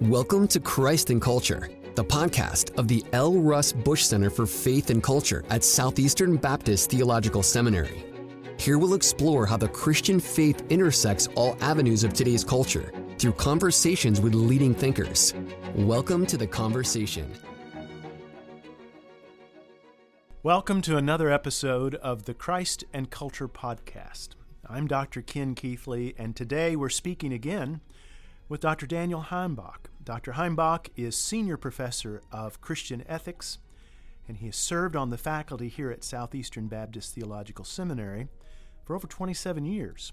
Welcome to Christ and Culture, the podcast of the L. Russ Bush Center for Faith and Culture at Southeastern Baptist Theological Seminary. Here we'll explore how the Christian faith intersects all avenues of today's culture through conversations with leading thinkers. Welcome to the conversation. Welcome to another episode of the Christ and Culture podcast. I'm Dr. Ken Keathley, and today we're speaking again with Dr. Daniel Heimbach. Dr. Heimbach is Senior Professor of Christian Ethics, and he has served on the faculty here at Southeastern Baptist Theological Seminary for over 27 years.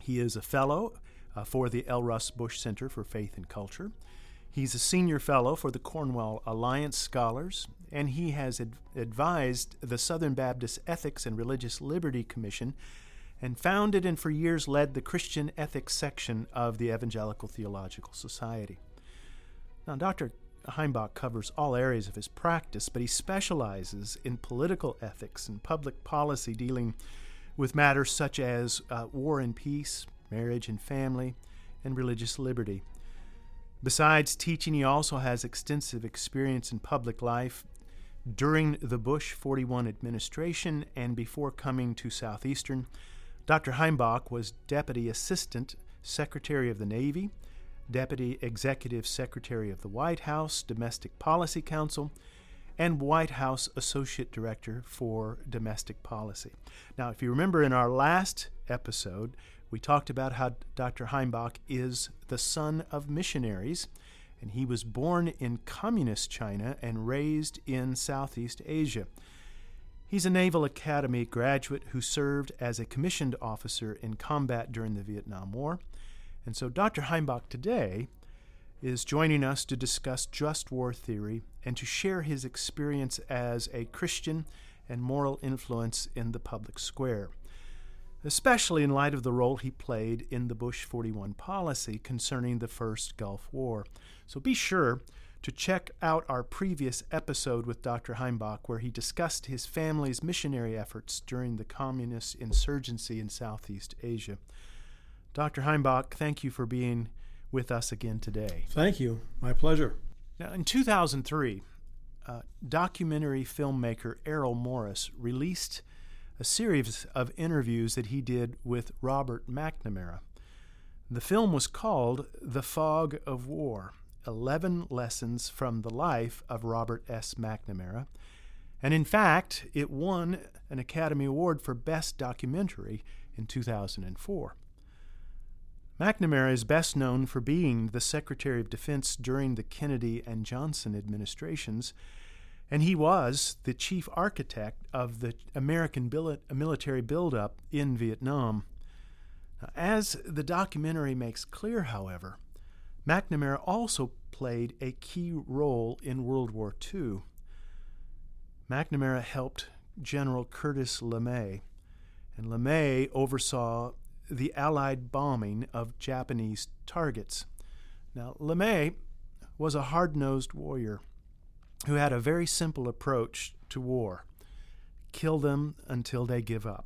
He is a fellow uh, for the L. Russ Bush Center for Faith and Culture. He's a senior fellow for the Cornwall Alliance Scholars, and he has ad- advised the Southern Baptist Ethics and Religious Liberty Commission and founded and for years led the Christian ethics section of the Evangelical Theological Society. Now, Dr. Heimbach covers all areas of his practice, but he specializes in political ethics and public policy dealing with matters such as uh, war and peace, marriage and family, and religious liberty. Besides teaching, he also has extensive experience in public life during the Bush 41 administration and before coming to Southeastern. Dr. Heimbach was Deputy Assistant Secretary of the Navy, Deputy Executive Secretary of the White House Domestic Policy Council, and White House Associate Director for Domestic Policy. Now, if you remember in our last episode, we talked about how Dr. Heimbach is the son of missionaries, and he was born in communist China and raised in Southeast Asia. He's a Naval Academy graduate who served as a commissioned officer in combat during the Vietnam War. And so Dr. Heimbach today is joining us to discuss just war theory and to share his experience as a Christian and moral influence in the public square especially in light of the role he played in the Bush 41 policy concerning the first Gulf War. So be sure to check out our previous episode with Dr. Heimbach, where he discussed his family's missionary efforts during the communist insurgency in Southeast Asia. Dr. Heimbach, thank you for being with us again today. Thank you. My pleasure. Now, in 2003, uh, documentary filmmaker Errol Morris released a series of interviews that he did with Robert McNamara. The film was called The Fog of War 11 Lessons from the Life of Robert S. McNamara. And in fact, it won an Academy Award for Best Documentary in 2004. McNamara is best known for being the Secretary of Defense during the Kennedy and Johnson administrations and he was the chief architect of the American military buildup in Vietnam. As the documentary makes clear, however, McNamara also played a key role in World War II. McNamara helped General Curtis LeMay, and LeMay oversaw the Allied bombing of Japanese targets. Now, LeMay was a hard nosed warrior who had a very simple approach to war kill them until they give up.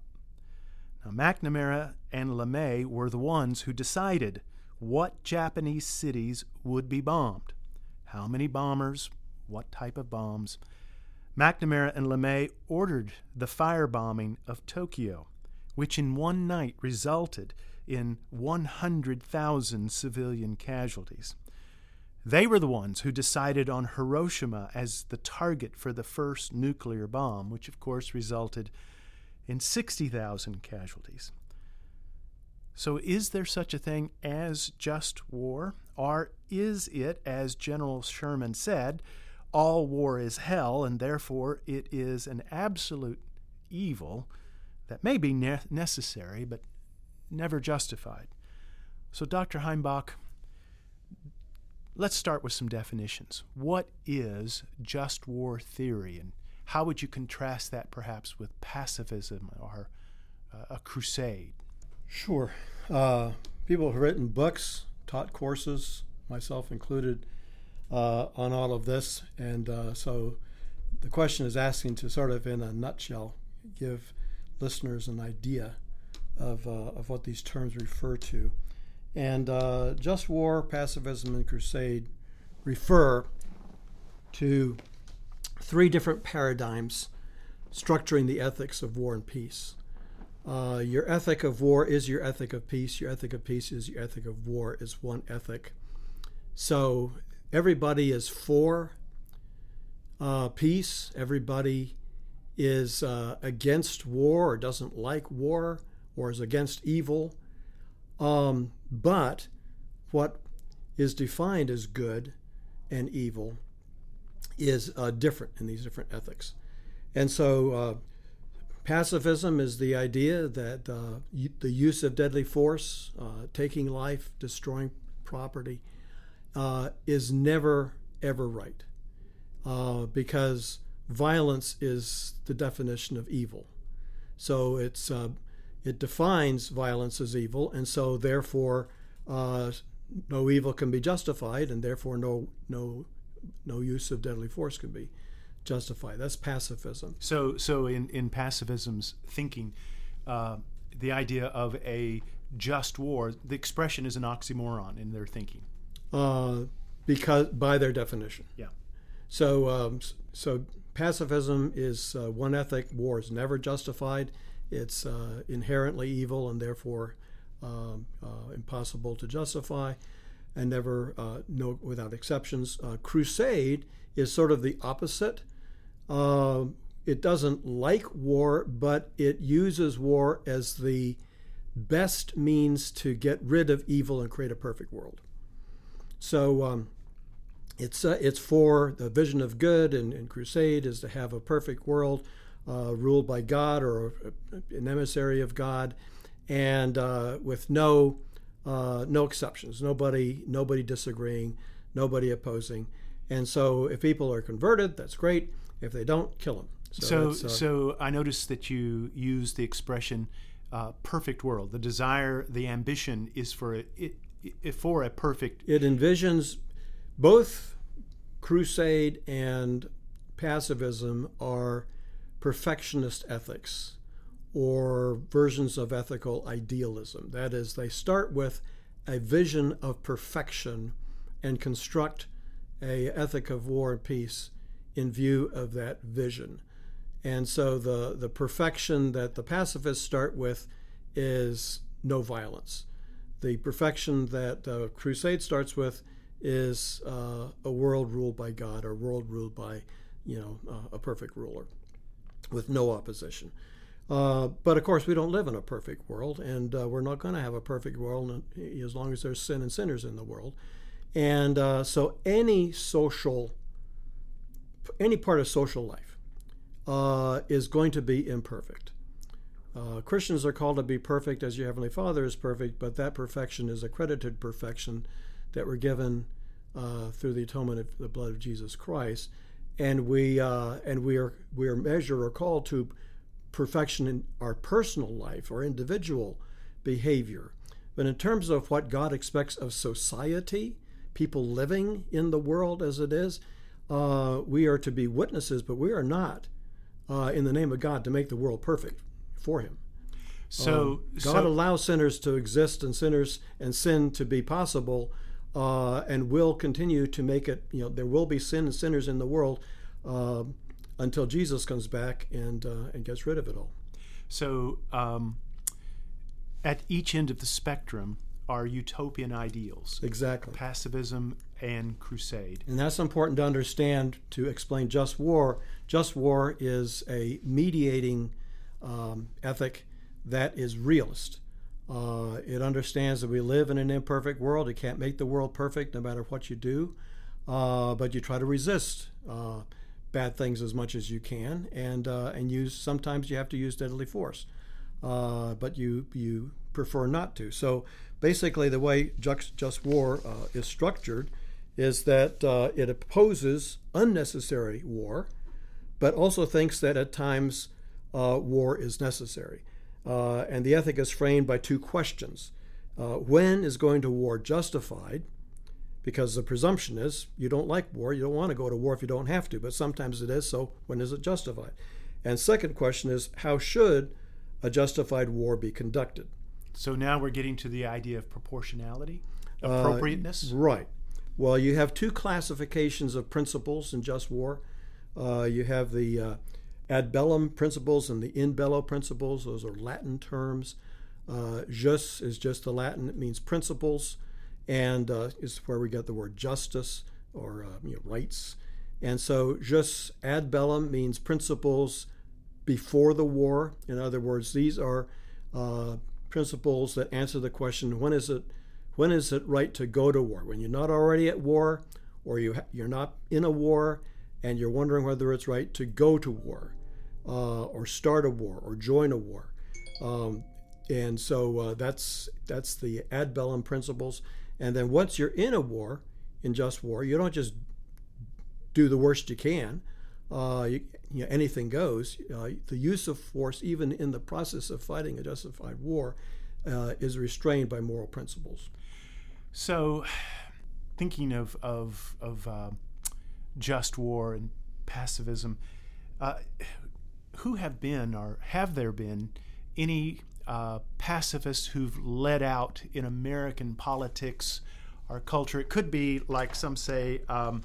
Now, McNamara and LeMay were the ones who decided what Japanese cities would be bombed, how many bombers, what type of bombs. McNamara and LeMay ordered the firebombing of Tokyo, which in one night resulted in 100,000 civilian casualties. They were the ones who decided on Hiroshima as the target for the first nuclear bomb, which of course resulted in 60,000 casualties. So, is there such a thing as just war? Or is it, as General Sherman said, all war is hell, and therefore it is an absolute evil that may be ne- necessary but never justified? So, Dr. Heimbach, Let's start with some definitions. What is just war theory, and how would you contrast that perhaps with pacifism or uh, a crusade? Sure. Uh, people have written books, taught courses, myself included, uh, on all of this. And uh, so the question is asking to sort of, in a nutshell, give listeners an idea of, uh, of what these terms refer to. And uh, just war, pacifism, and crusade refer to three different paradigms structuring the ethics of war and peace. Uh, your ethic of war is your ethic of peace. Your ethic of peace is your ethic of war, is one ethic. So everybody is for uh, peace. Everybody is uh, against war or doesn't like war or is against evil. Um, but what is defined as good and evil is uh, different in these different ethics. And so uh, pacifism is the idea that uh, the use of deadly force, uh, taking life, destroying property, uh, is never, ever right. Uh, because violence is the definition of evil. So it's it defines violence as evil, and so therefore no evil can be justified, and therefore no no no use of deadly force can be justified. That's pacifism. So, so in in pacifism's thinking, uh, the idea of a just war, the expression is an oxymoron in their thinking. Uh, because by their definition. Yeah. So, um, so pacifism is uh, one ethic. War is never justified. It's uh, inherently evil and therefore um, uh, impossible to justify and never, uh, no, without exceptions. Uh, crusade is sort of the opposite. Uh, it doesn't like war, but it uses war as the best means to get rid of evil and create a perfect world. So um, it's uh, it's for the vision of good, and, and, crusade is to have a perfect world uh, ruled by God or an emissary of God, and uh, with no uh, no exceptions, nobody nobody disagreeing, nobody opposing, and so if people are converted, that's great. If they don't, kill them. So so, uh, so I noticed that you use the expression uh, "perfect world." The desire, the ambition is for it, it, it for a perfect. It envisions both crusade and pacifism are perfectionist ethics or versions of ethical idealism. That is, they start with a vision of perfection and construct a ethic of war and peace in view of that vision. And so the, the perfection that the pacifists start with is no violence. The perfection that the crusade starts with is uh, a world ruled by God, or a world ruled by, you know, uh, a perfect ruler with no opposition. Uh, but of course, we don't live in a perfect world, and uh, we're not going to have a perfect world as long as there's sin and sinners in the world. And uh, so, any social, any part of social life uh, is going to be imperfect. Uh, Christians are called to be perfect as your heavenly Father is perfect, but that perfection is accredited perfection that we're given through the atonement of the blood of Jesus Christ, and we and we are we are measured or called to perfection in our personal life or individual behavior. But in terms of what God expects of society, people living in the world as it is, uh, we are to be witnesses, but we are not, uh, in the name of God, to make the world perfect for Him. So um, God so, allows sinners to exist and sinners and sin to be possible, uh, and will continue to make it. You know, there will be sin and sinners in the world, uh, until Jesus comes back and uh, and gets rid of it all. So, um, at each end of the spectrum are utopian ideals. Exactly. Pacifism and crusade. And that's important to understand to explain just war. Just war is a mediating um, ethic that is realist. Uh, it understands that we live in an imperfect world. You can't make the world perfect no matter what you do, uh, but you try to resist. Uh, bad things as much as you can, and uh, and use sometimes you have to use deadly force, uh, but you you prefer not to. So basically, the way just, just war uh, is structured is that uh, it opposes unnecessary war, but also thinks that at times uh, war is necessary. Uh, and the ethic is framed by two questions: when is going to war justified? because the presumption is you don't like war, you don't want to go to war if you don't have to, but sometimes it is, so when is it justified? And second question is how should a justified war be conducted? So now we're getting to the idea of proportionality, appropriateness. Uh, right. Well, you have two classifications of principles in just war. Uh, you have the uh, ad bellum principles and the in bello principles. Those are Latin terms. Uh, jus is just the Latin; it means principles, and uh, is where we get the word justice or uh, you know, rights. And so, jus ad bellum means principles before the war. In other words, these are uh, principles that answer the question: When is it? When is it right to go to war? When you're not already at war, or you ha- you're not in a war, and you're wondering whether it's right to go to war, uh, or start a war, or join a war. Um, and so uh, that's that's the ad bellum principles. And then once you're in a war, in just war, you don't just do the worst you can. Uh, you, you know, anything goes. Uh, the use of force, even in the process of fighting a justified war, uh, is restrained by moral principles. So, thinking of of of uh, just war and pacifism, uh, who have been or have there been any uh, pacifists who've led out in American politics or culture? It could be like some say um,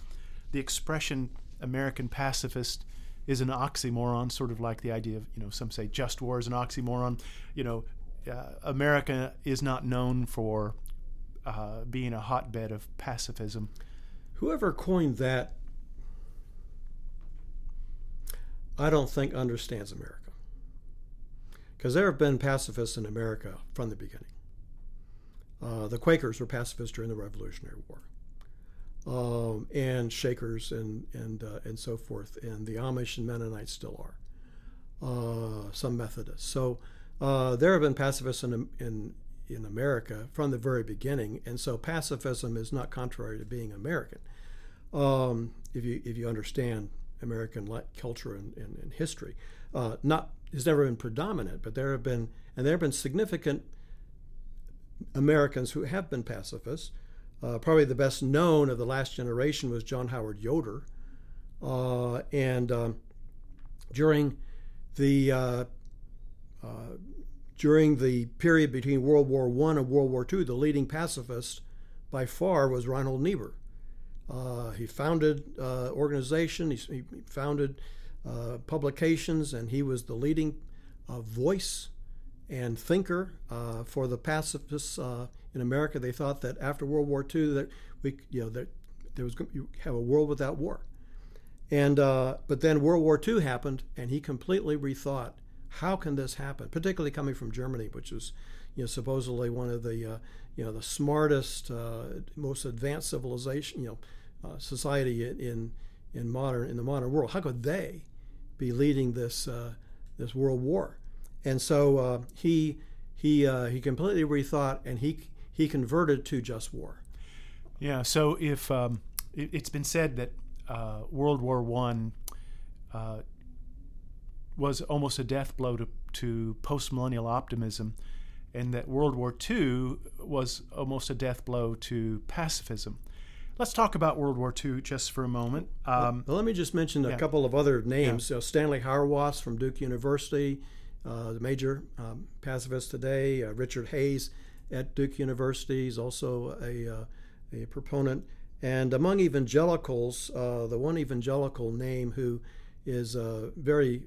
the expression American pacifist is an oxymoron, sort of like the idea of, you know, some say just war is an oxymoron. You know, uh, America is not known for uh, being a hotbed of pacifism. Whoever coined that, I don't think understands America. Because there have been pacifists in America from the beginning. Uh, the Quakers were pacifists during the Revolutionary War, um, and Shakers and and uh, and so forth, and the Amish and Mennonites still are. Uh, some Methodists. So uh, there have been pacifists in, in in America from the very beginning, and so pacifism is not contrary to being American. Um, if you if you understand American culture and, and, and history, uh, not has never been predominant, but there have been and there have been significant Americans who have been pacifists. Uh, probably the best known of the last generation was John Howard Yoder, uh, and um, during the uh, uh during the period between World War One and World War II, the leading pacifist by far was Reinhold Niebuhr. Uh, he founded organization. He, he founded publications, and he was the leading voice and thinker uh, for the pacifists uh, in America. They thought that after World War II that we, you know, that there was you have a world without war. And uh, but then World War II happened, and he completely rethought how can this happen, particularly coming from Germany, which was you know supposedly one of the uh, you know the smartest, uh, most advanced civilization, you know, uh, society in in modern in the modern world. How could they be leading this this world war? and so uh, he he uh, he completely rethought and he he converted to just war. Yeah. So if um, it, has been said that uh, World War One uh, was almost a death blow to to post millennial optimism, and that World War II was almost a death blow to pacifism. Let's talk about World War II just for a moment. Um, well, let me just mention a yeah. couple of other names. Yeah. Stanley Hauerwas from Duke University, uh, the major um, pacifist today, uh, Richard Hays at Duke University is also a, uh, a proponent. And among evangelicals, uh, the one evangelical name who is uh, very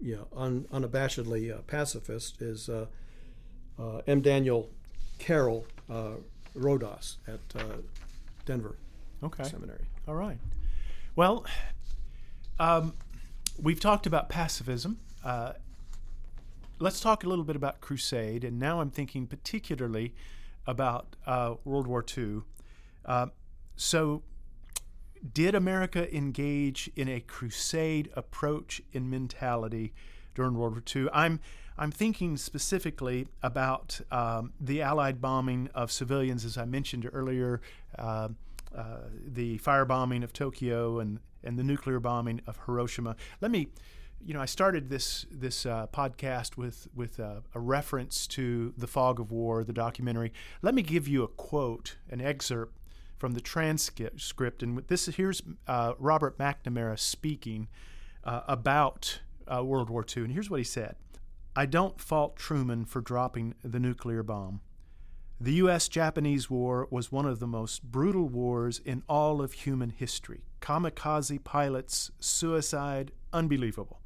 you know, un, unabashedly pacifist is M. Daniel Carroll Rodas at Denver okay. Seminary. All right. Well, um, we've talked about pacifism. Let's talk a little bit about crusade. And now I'm thinking particularly about uh, World War II. Uh, so, did America engage in a crusade approach in mentality during World War II? I'm I'm thinking specifically about um, the Allied bombing of civilians, as I mentioned earlier, uh, uh, the firebombing of Tokyo and and the nuclear bombing of Hiroshima. Let me, you know, I started this this uh, podcast with with a, reference to the Fog of War, the documentary. Let me give you a quote, an excerpt from the transcript, and this here's uh, Robert McNamara speaking uh, about uh, World War II, and here's what he said. I don't fault Truman for dropping the nuclear bomb. The U.S. Japanese War was one of the most brutal wars in all of human history. Kamikaze pilots, suicide, unbelievable.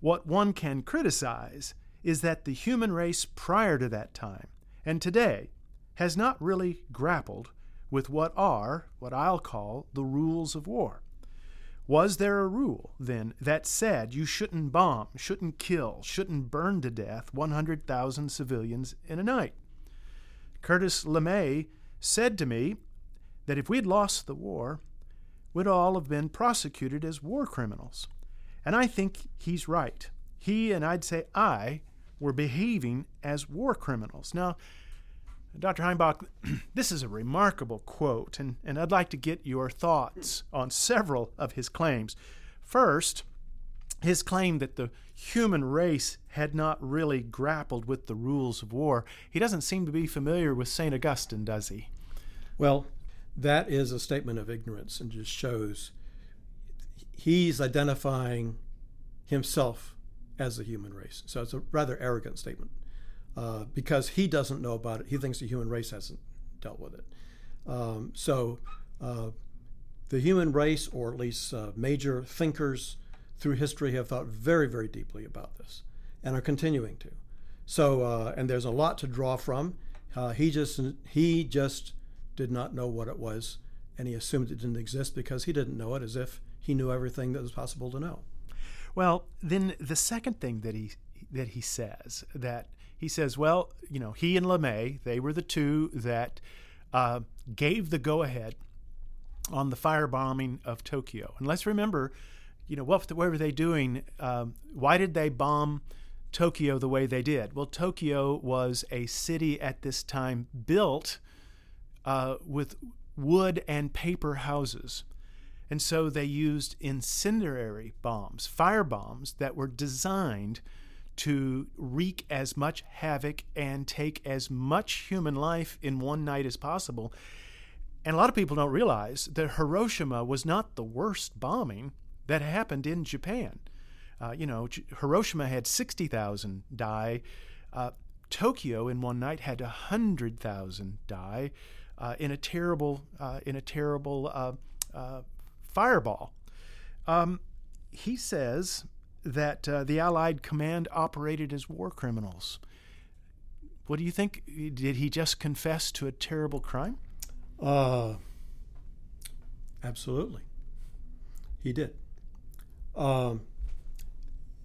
What one can criticize is that the human race prior to that time and today has not really grappled with what are, what I'll call, the rules of war. Was there a rule, then, that said you shouldn't bomb, shouldn't kill, shouldn't burn to death 100,000 civilians in a night? Curtis LeMay said to me that if we'd lost the war, we'd all have been prosecuted as war criminals. And I think he's right. He and I'd say I were behaving as war criminals. Now, Dr. Heimbach, this is a remarkable quote, and, and I'd like to get your thoughts on several of his claims. First, his claim that the human race had not really grappled with the rules of war. He doesn't seem to be familiar with St. Augustine, does he? Well, that is a statement of ignorance and just shows he's identifying himself as the human race. So it's a rather arrogant statement uh, because he doesn't know about it. He thinks the human race hasn't dealt with it. Um, so uh, the human race, or at least uh, major thinkers, through history have thought very, very deeply about this and are continuing to. So, uh, and there's a lot to draw from. Uh, he just he just did not know what it was, and he assumed it didn't exist because he didn't know it, as if he knew everything that was possible to know. Well, then the second thing that he that he says that he says, well, you know, he and LeMay, they were the two that uh, gave the go ahead on the firebombing of Tokyo. And let's remember you know, what, what were they doing? Um, why did they bomb Tokyo the way they did? Well, Tokyo was a city at this time built uh, with wood and paper houses. And so they used incendiary bombs, fire bombs that were designed to wreak as much havoc and take as much human life in one night as possible. And a lot of people don't realize that Hiroshima was not the worst bombing that happened in Japan. Uh, you know, Hiroshima had 60,000 die. Uh, Tokyo in one night had 100,000 die uh, in a terrible, uh, in a terrible uh, uh, fireball. Um, he says that the Allied command operated as war criminals. What do you think? Did he just confess to a terrible crime? absolutely. He did. Um,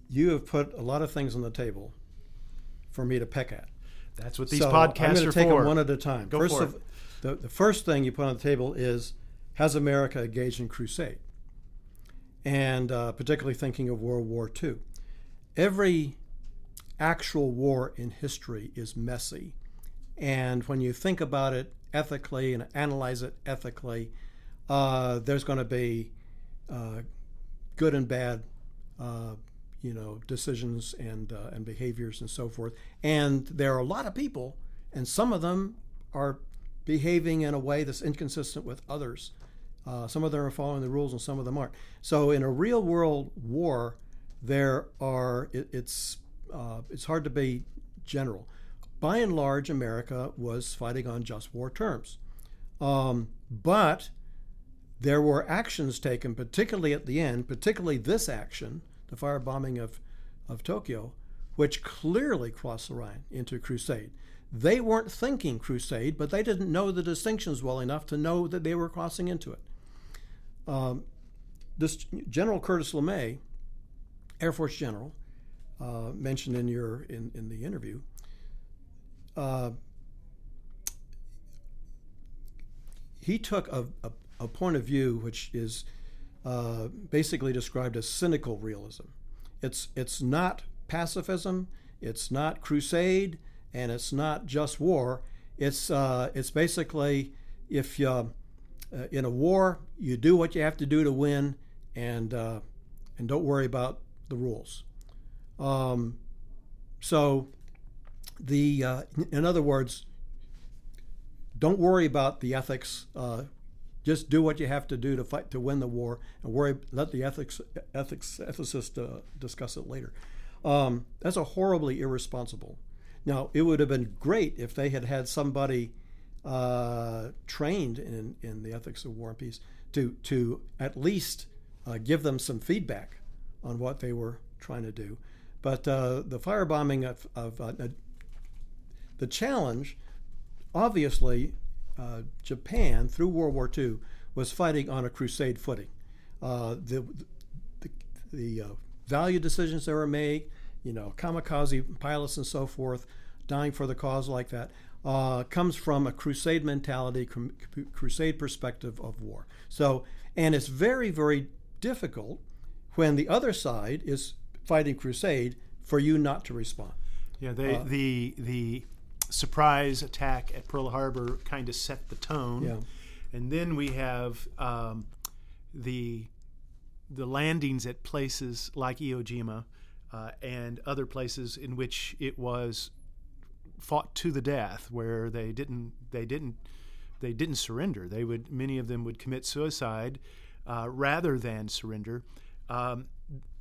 you have put a lot of things on the table for me to peck at. That's what these so podcasts I'm going to take for. them one at a time. Go first for of, it. The, the first thing you put on the table is has America engaged in crusade? And uh, particularly thinking of World War II. Every actual war in history is messy. And when you think about it ethically and analyze it ethically, uh, there's going to be uh, good and bad, uh, you know, decisions and uh, and behaviors and so forth. And there are a lot of people, and some of them are behaving in a way that's inconsistent with others. Uh, some of them are following the rules, and some of them aren't. So, in a real world war, there are it, it's uh, it's hard to be general. By and large, America was fighting on just war terms, um, but there were actions taken, particularly at the end, particularly this action, the firebombing of, of Tokyo, which clearly crossed the line into crusade. They weren't thinking crusade, but they didn't know the distinctions well enough to know that they were crossing into it. Um, this General Curtis LeMay, Air Force General, uh, mentioned in your in, in the interview, uh, he took a, a, a point of view which is uh, basically described as cynical realism. It's it's not pacifism, it's not crusade, and it's not just war. It's uh, it's basically if you, uh, in a war you do what you have to do to win, and uh, and don't worry about the rules. Um, so the uh, in other words, don't worry about the ethics uh, just do what you have to do to fight to win the war, and worry. Let the ethics ethics ethicists uh, discuss it later. Um, that's a horribly irresponsible. Now, it would have been great if they had had somebody uh, trained in, in the ethics of war and peace to, to at least uh, give them some feedback on what they were trying to do. But uh, the firebombing of, of uh, the challenge, obviously, uh, Japan through World War II was fighting on a crusade footing. Uh, the the, the value decisions that were made, you know, kamikaze pilots and so forth, dying for the cause like that, uh, comes from a crusade mentality, crusade perspective of war. So, and it's very, very difficult when the other side is fighting crusade for you not to respond. Yeah, they, uh, the the surprise attack at Pearl Harbor kind of set the tone, yeah. and then we have um, the the landings at places like Iwo Jima uh, and other places in which it was fought to the death, where they didn't they didn't they didn't surrender. They would many of them would commit suicide uh, rather than surrender. Um,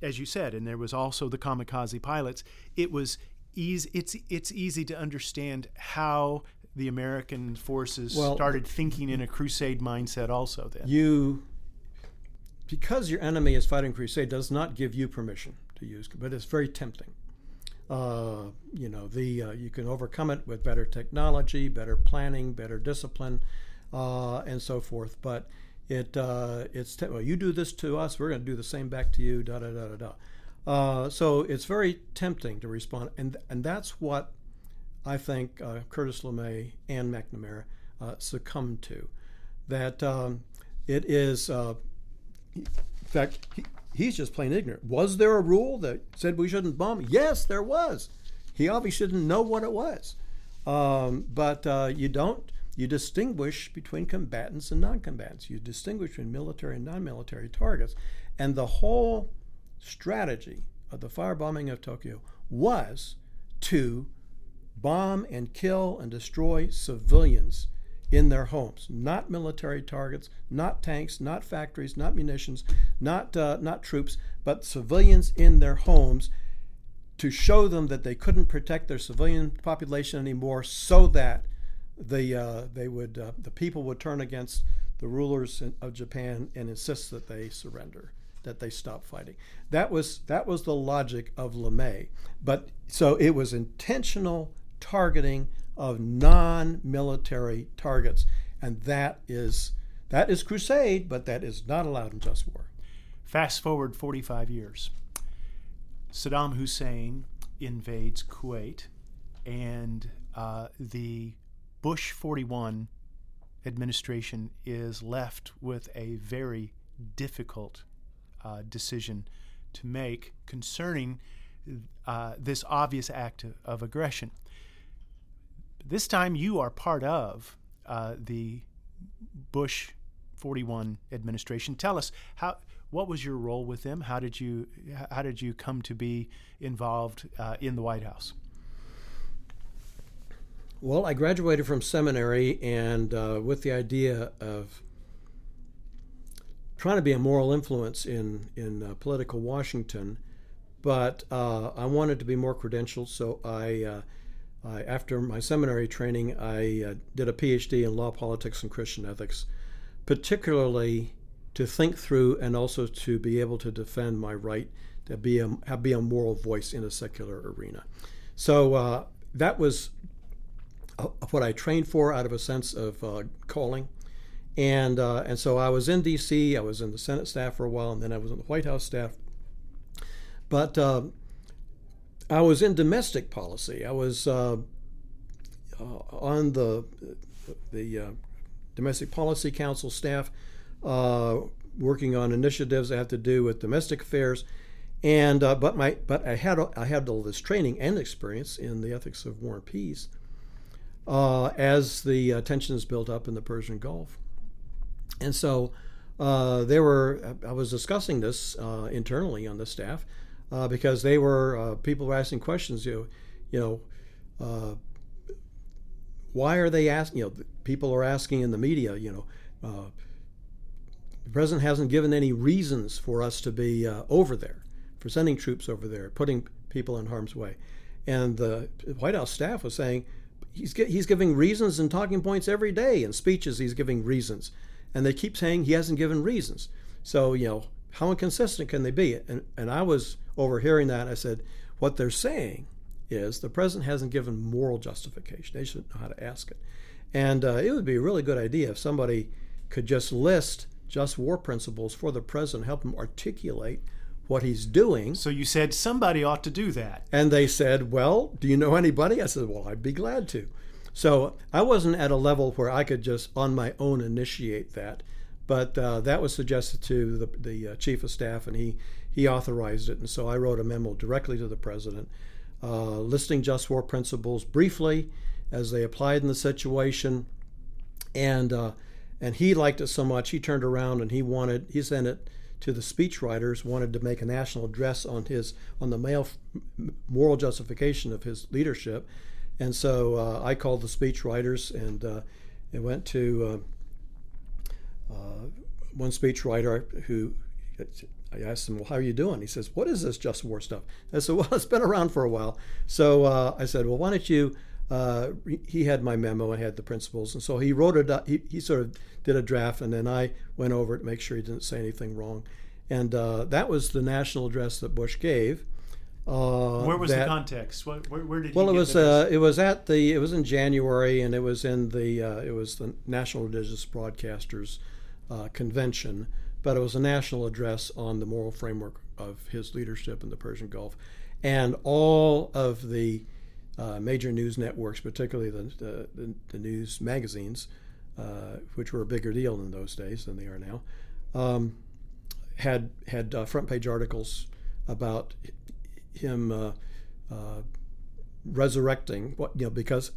as you said, and there was also the kamikaze pilots. It was easy. It's it's easy to understand how the American forces well, started thinking in a crusade mindset. Also, then you because your enemy is fighting crusade does not give you permission to use, but it's very tempting. Uh, you know, the uh, you can overcome it with better technology, better planning, better discipline, uh, and so forth. But it uh, it's te- well, you do this to us, we're going to do the same back to you. Da da da da da. Uh, so it's very tempting to respond, and and that's what I think uh, Curtis LeMay and McNamara succumbed to. That um, it is in fact, he's just plain ignorant. Was there a rule that said we shouldn't bomb? Yes, there was. He obviously didn't know what it was. Um, but uh, you don't. You distinguish between combatants and non-combatants. You distinguish between military and non-military targets, and the whole strategy of the firebombing of Tokyo was to bomb and kill and destroy civilians in their homes, not military targets, not tanks, not factories, not munitions, not uh, not troops, but civilians in their homes to show them that they couldn't protect their civilian population anymore, so that the uh, they would uh, the people would turn against the rulers of Japan and insist that they surrender, that they stop fighting. That was that was the logic of LeMay. But so it was intentional targeting of non-military targets, and that is that is crusade, but that is not allowed in just war. Fast forward 45 years. Saddam Hussein invades Kuwait, and uh, the Bush 41 administration is left with a very difficult uh, decision to make concerning uh, this obvious act of aggression. This time you are part of uh, the Bush 41 administration. Tell us how what was your role with them? How did you how did you come to be involved uh, in the White House? Well, I graduated from seminary and uh, with the idea of trying to be a moral influence in in uh, political Washington, but uh, I wanted to be more credentialed, so I uh, uh, after my seminary training, I uh, did a PhD in law, politics, and Christian ethics, particularly to think through and also to be able to defend my right to be a, be a moral voice in a secular arena. So uh, that was uh, what I trained for out of a sense of uh, calling. And, uh, and so I was in D.C., I was in the Senate staff for a while, and then I was in the White House staff. But I was in domestic policy. I was uh, uh, on the the uh, domestic policy council staff, uh, working on initiatives that have to do with domestic affairs. And uh, but my but I had I had all this training and experience in the ethics of war and peace uh, as the tensions built up in the Persian Gulf, and so. they were. I was discussing this internally on the staff, uh, because they were uh, people were asking questions. You, you know, uh, why are they asking? You know, people are asking in the media. You know, uh, the president hasn't given any reasons for us to be uh, over there, for sending troops over there, putting people in harm's way. And the White House staff was saying he's he's giving reasons and talking points every day in speeches. He's giving reasons, and they keep saying he hasn't given reasons. So you know how inconsistent can they be? And and I was overhearing that. I said what they're saying is the president hasn't given moral justification. They should know how to ask it. And uh, it would be a really good idea if somebody could just list just war principles for the president, help him articulate what he's doing. So you said somebody ought to do that. And they said, Well, do you know anybody? I said, Well, I'd be glad to. So I wasn't at a level where I could just on my own initiate that. But uh, that was suggested to the, the uh, chief of staff, and he, he authorized it. And so I wrote a memo directly to the president uh, listing just war principles briefly as they applied in the situation. And, uh, and he liked it so much, he turned around and he wanted, he sent it to the speechwriters, wanted to make a national address on his, on the male moral justification of his leadership. And so uh, I called the speechwriters and uh, it went to uh, uh, one speechwriter who I asked him, Well, how are you doing? He says, What is this just war stuff? I said, Well, it's been around for a while. So uh, I said, Well, why don't you? Uh, he had my memo and had the principles. And so he wrote it, he, he sort of did a draft, and then I went over it to make sure he didn't say anything wrong. And uh, that was the national address that Bush gave. Uh, where was that, the context? Where, where, where did well, it was uh, it was at the it was in January, and it was in the uh, it was the National Religious Broadcasters uh, Convention, but it was a national address on the moral framework of his leadership in the Persian Gulf. And all of the uh, major news networks, particularly the, the, the, news magazines, uh, which were a bigger deal in those days than they are now, um, had had uh, front page articles about him uh, uh, resurrecting what you know because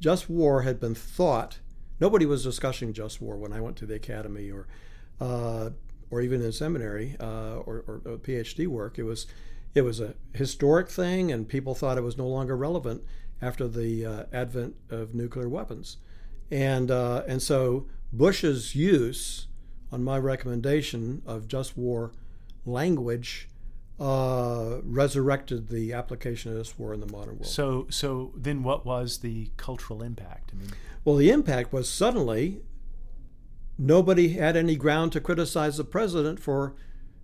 just war had been thought. Nobody was discussing just war when I went to the academy or uh, or even in seminary uh, or, or, or, PhD work. It was it was a historic thing, and people thought it was no longer relevant after the uh, advent of nuclear weapons, and uh, and so Bush's use, on my recommendation, of just war language. Uh, resurrected the application of this war in the modern world. So, so then, what was the cultural impact? I mean, well, the impact was suddenly nobody had any ground to criticize the president for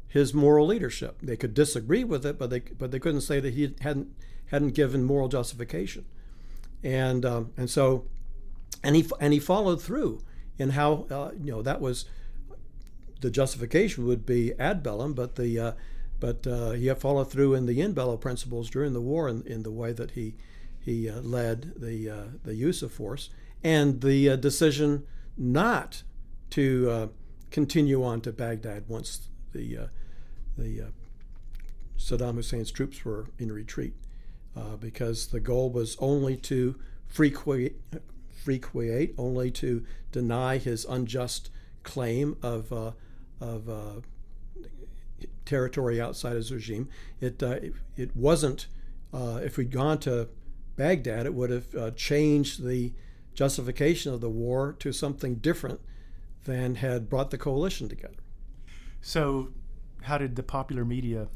his moral leadership. They could disagree with it, but they but they couldn't say that he hadn't hadn't given moral justification, and um, and so, and he and he followed through in how uh, you know that was the justification would be ad bellum, but the uh, but uh, he followed through in the in bello principles during the war in, in the way that he he uh, led the uh, the use of force and the uh, decision not to uh, continue on to Baghdad once the uh, the uh, Saddam Hussein's troops were in retreat, uh, because the goal was only to free Kuwait, only to deny his unjust claim of uh, of uh, territory outside his regime. It it, it, wasn't. if we'd gone to Baghdad, it would have changed the justification of the war to something different than had brought the coalition together. So, how did the popular media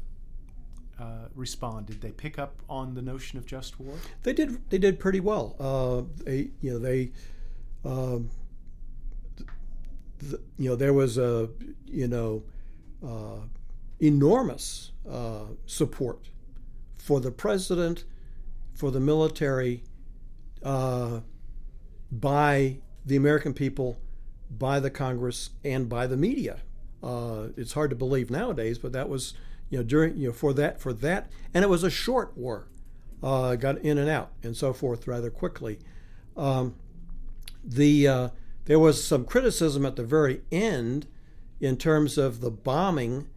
uh, respond? Did they pick up on the notion of just war? They did. They did pretty well. Uh, they, you know, they, um, the, you know, there was a, you know, uh, enormous uh, support for the president, for the military, uh, by the American people by the Congress and by the media. Uh, it's hard to believe nowadays, but that was you know during you know for that for that, and it was a short war. Uh, got in and out and so forth rather quickly. Um, the uh, there was some criticism at the very end in terms of the bombing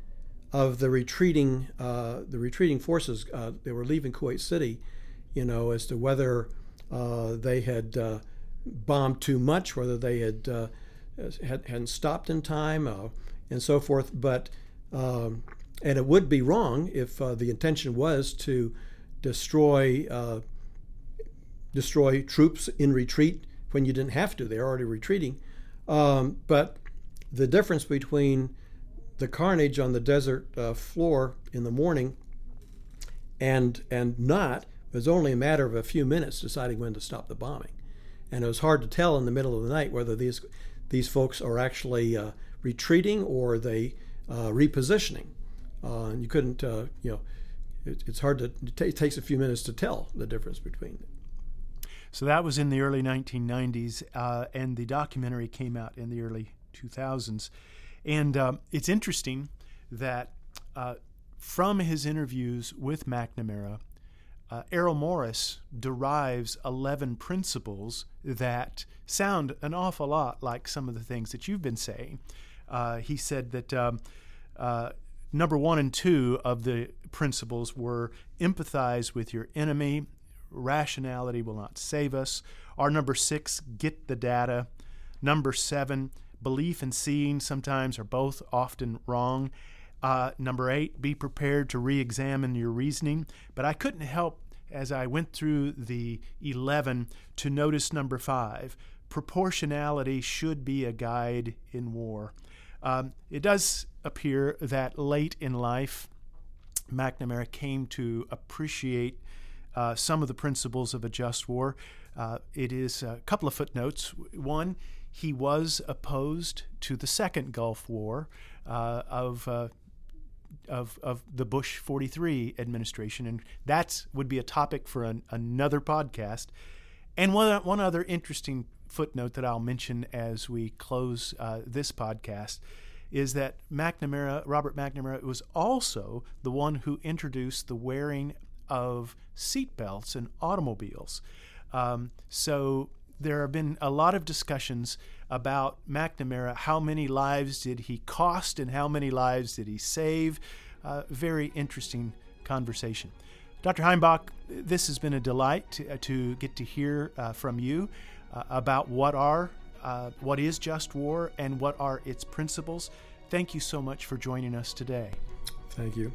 of the retreating uh, the retreating forces. Uh, they were leaving Kuwait City, you know, as to whether uh, they had bombed too much, whether they had had, not stopped in time, uh, and so forth. But um, and it would be wrong if uh, the intention was to destroy uh, destroy troops in retreat when you didn't have to. They're already retreating. Um, but the difference between the carnage on the desert uh, floor in the morning and and not. Was only a matter of a few minutes deciding when to stop the bombing, and it was hard to tell in the middle of the night whether these these folks are actually uh, retreating or they uh, repositioning. Uh, and you couldn't, uh, you know, it, it's hard to. It, takes a few minutes to tell the difference between. Them. So that was in the early 1990s, uh, and the documentary came out in the early 2000s. And um, it's interesting that uh, from his interviews with McNamara, uh, Errol Morris derives 11 principles that sound an awful lot like some of the things that you've been saying. Uh, he said that um, uh, number one and two of the principles were empathize with your enemy, rationality will not save us. Our number six, get the data. Number seven, belief and seeing sometimes are both often wrong. Uh, number eight, be prepared to re examine your reasoning. But I couldn't help as I went through the 11 to notice number five proportionality should be a guide in war. Um, it does appear that late in life, McNamara came to appreciate uh, some of the principles of a just war. Uh, it is a couple of footnotes. One, he was opposed to the second Gulf War uh, of, uh, of, of the Bush 43 administration, and that would be a topic for an, another podcast. And one, one other interesting footnote that I'll mention as we close uh, this podcast is that McNamara, Robert McNamara, was also the one who introduced the wearing of seatbelts in automobiles. Um, so there have been a lot of discussions about McNamara. How many lives did he cost and how many lives did he save? Uh, very interesting conversation. Dr. Heimbach, this has been a delight to, uh, to get to hear uh, from you uh, about what are uh, what is just war and what are its principles. Thank you so much for joining us today. Thank you.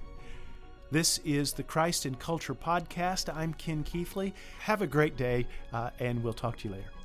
This is the Christ and Culture Podcast. I'm Ken Keathley. Have a great day, uh, and we'll talk to you later.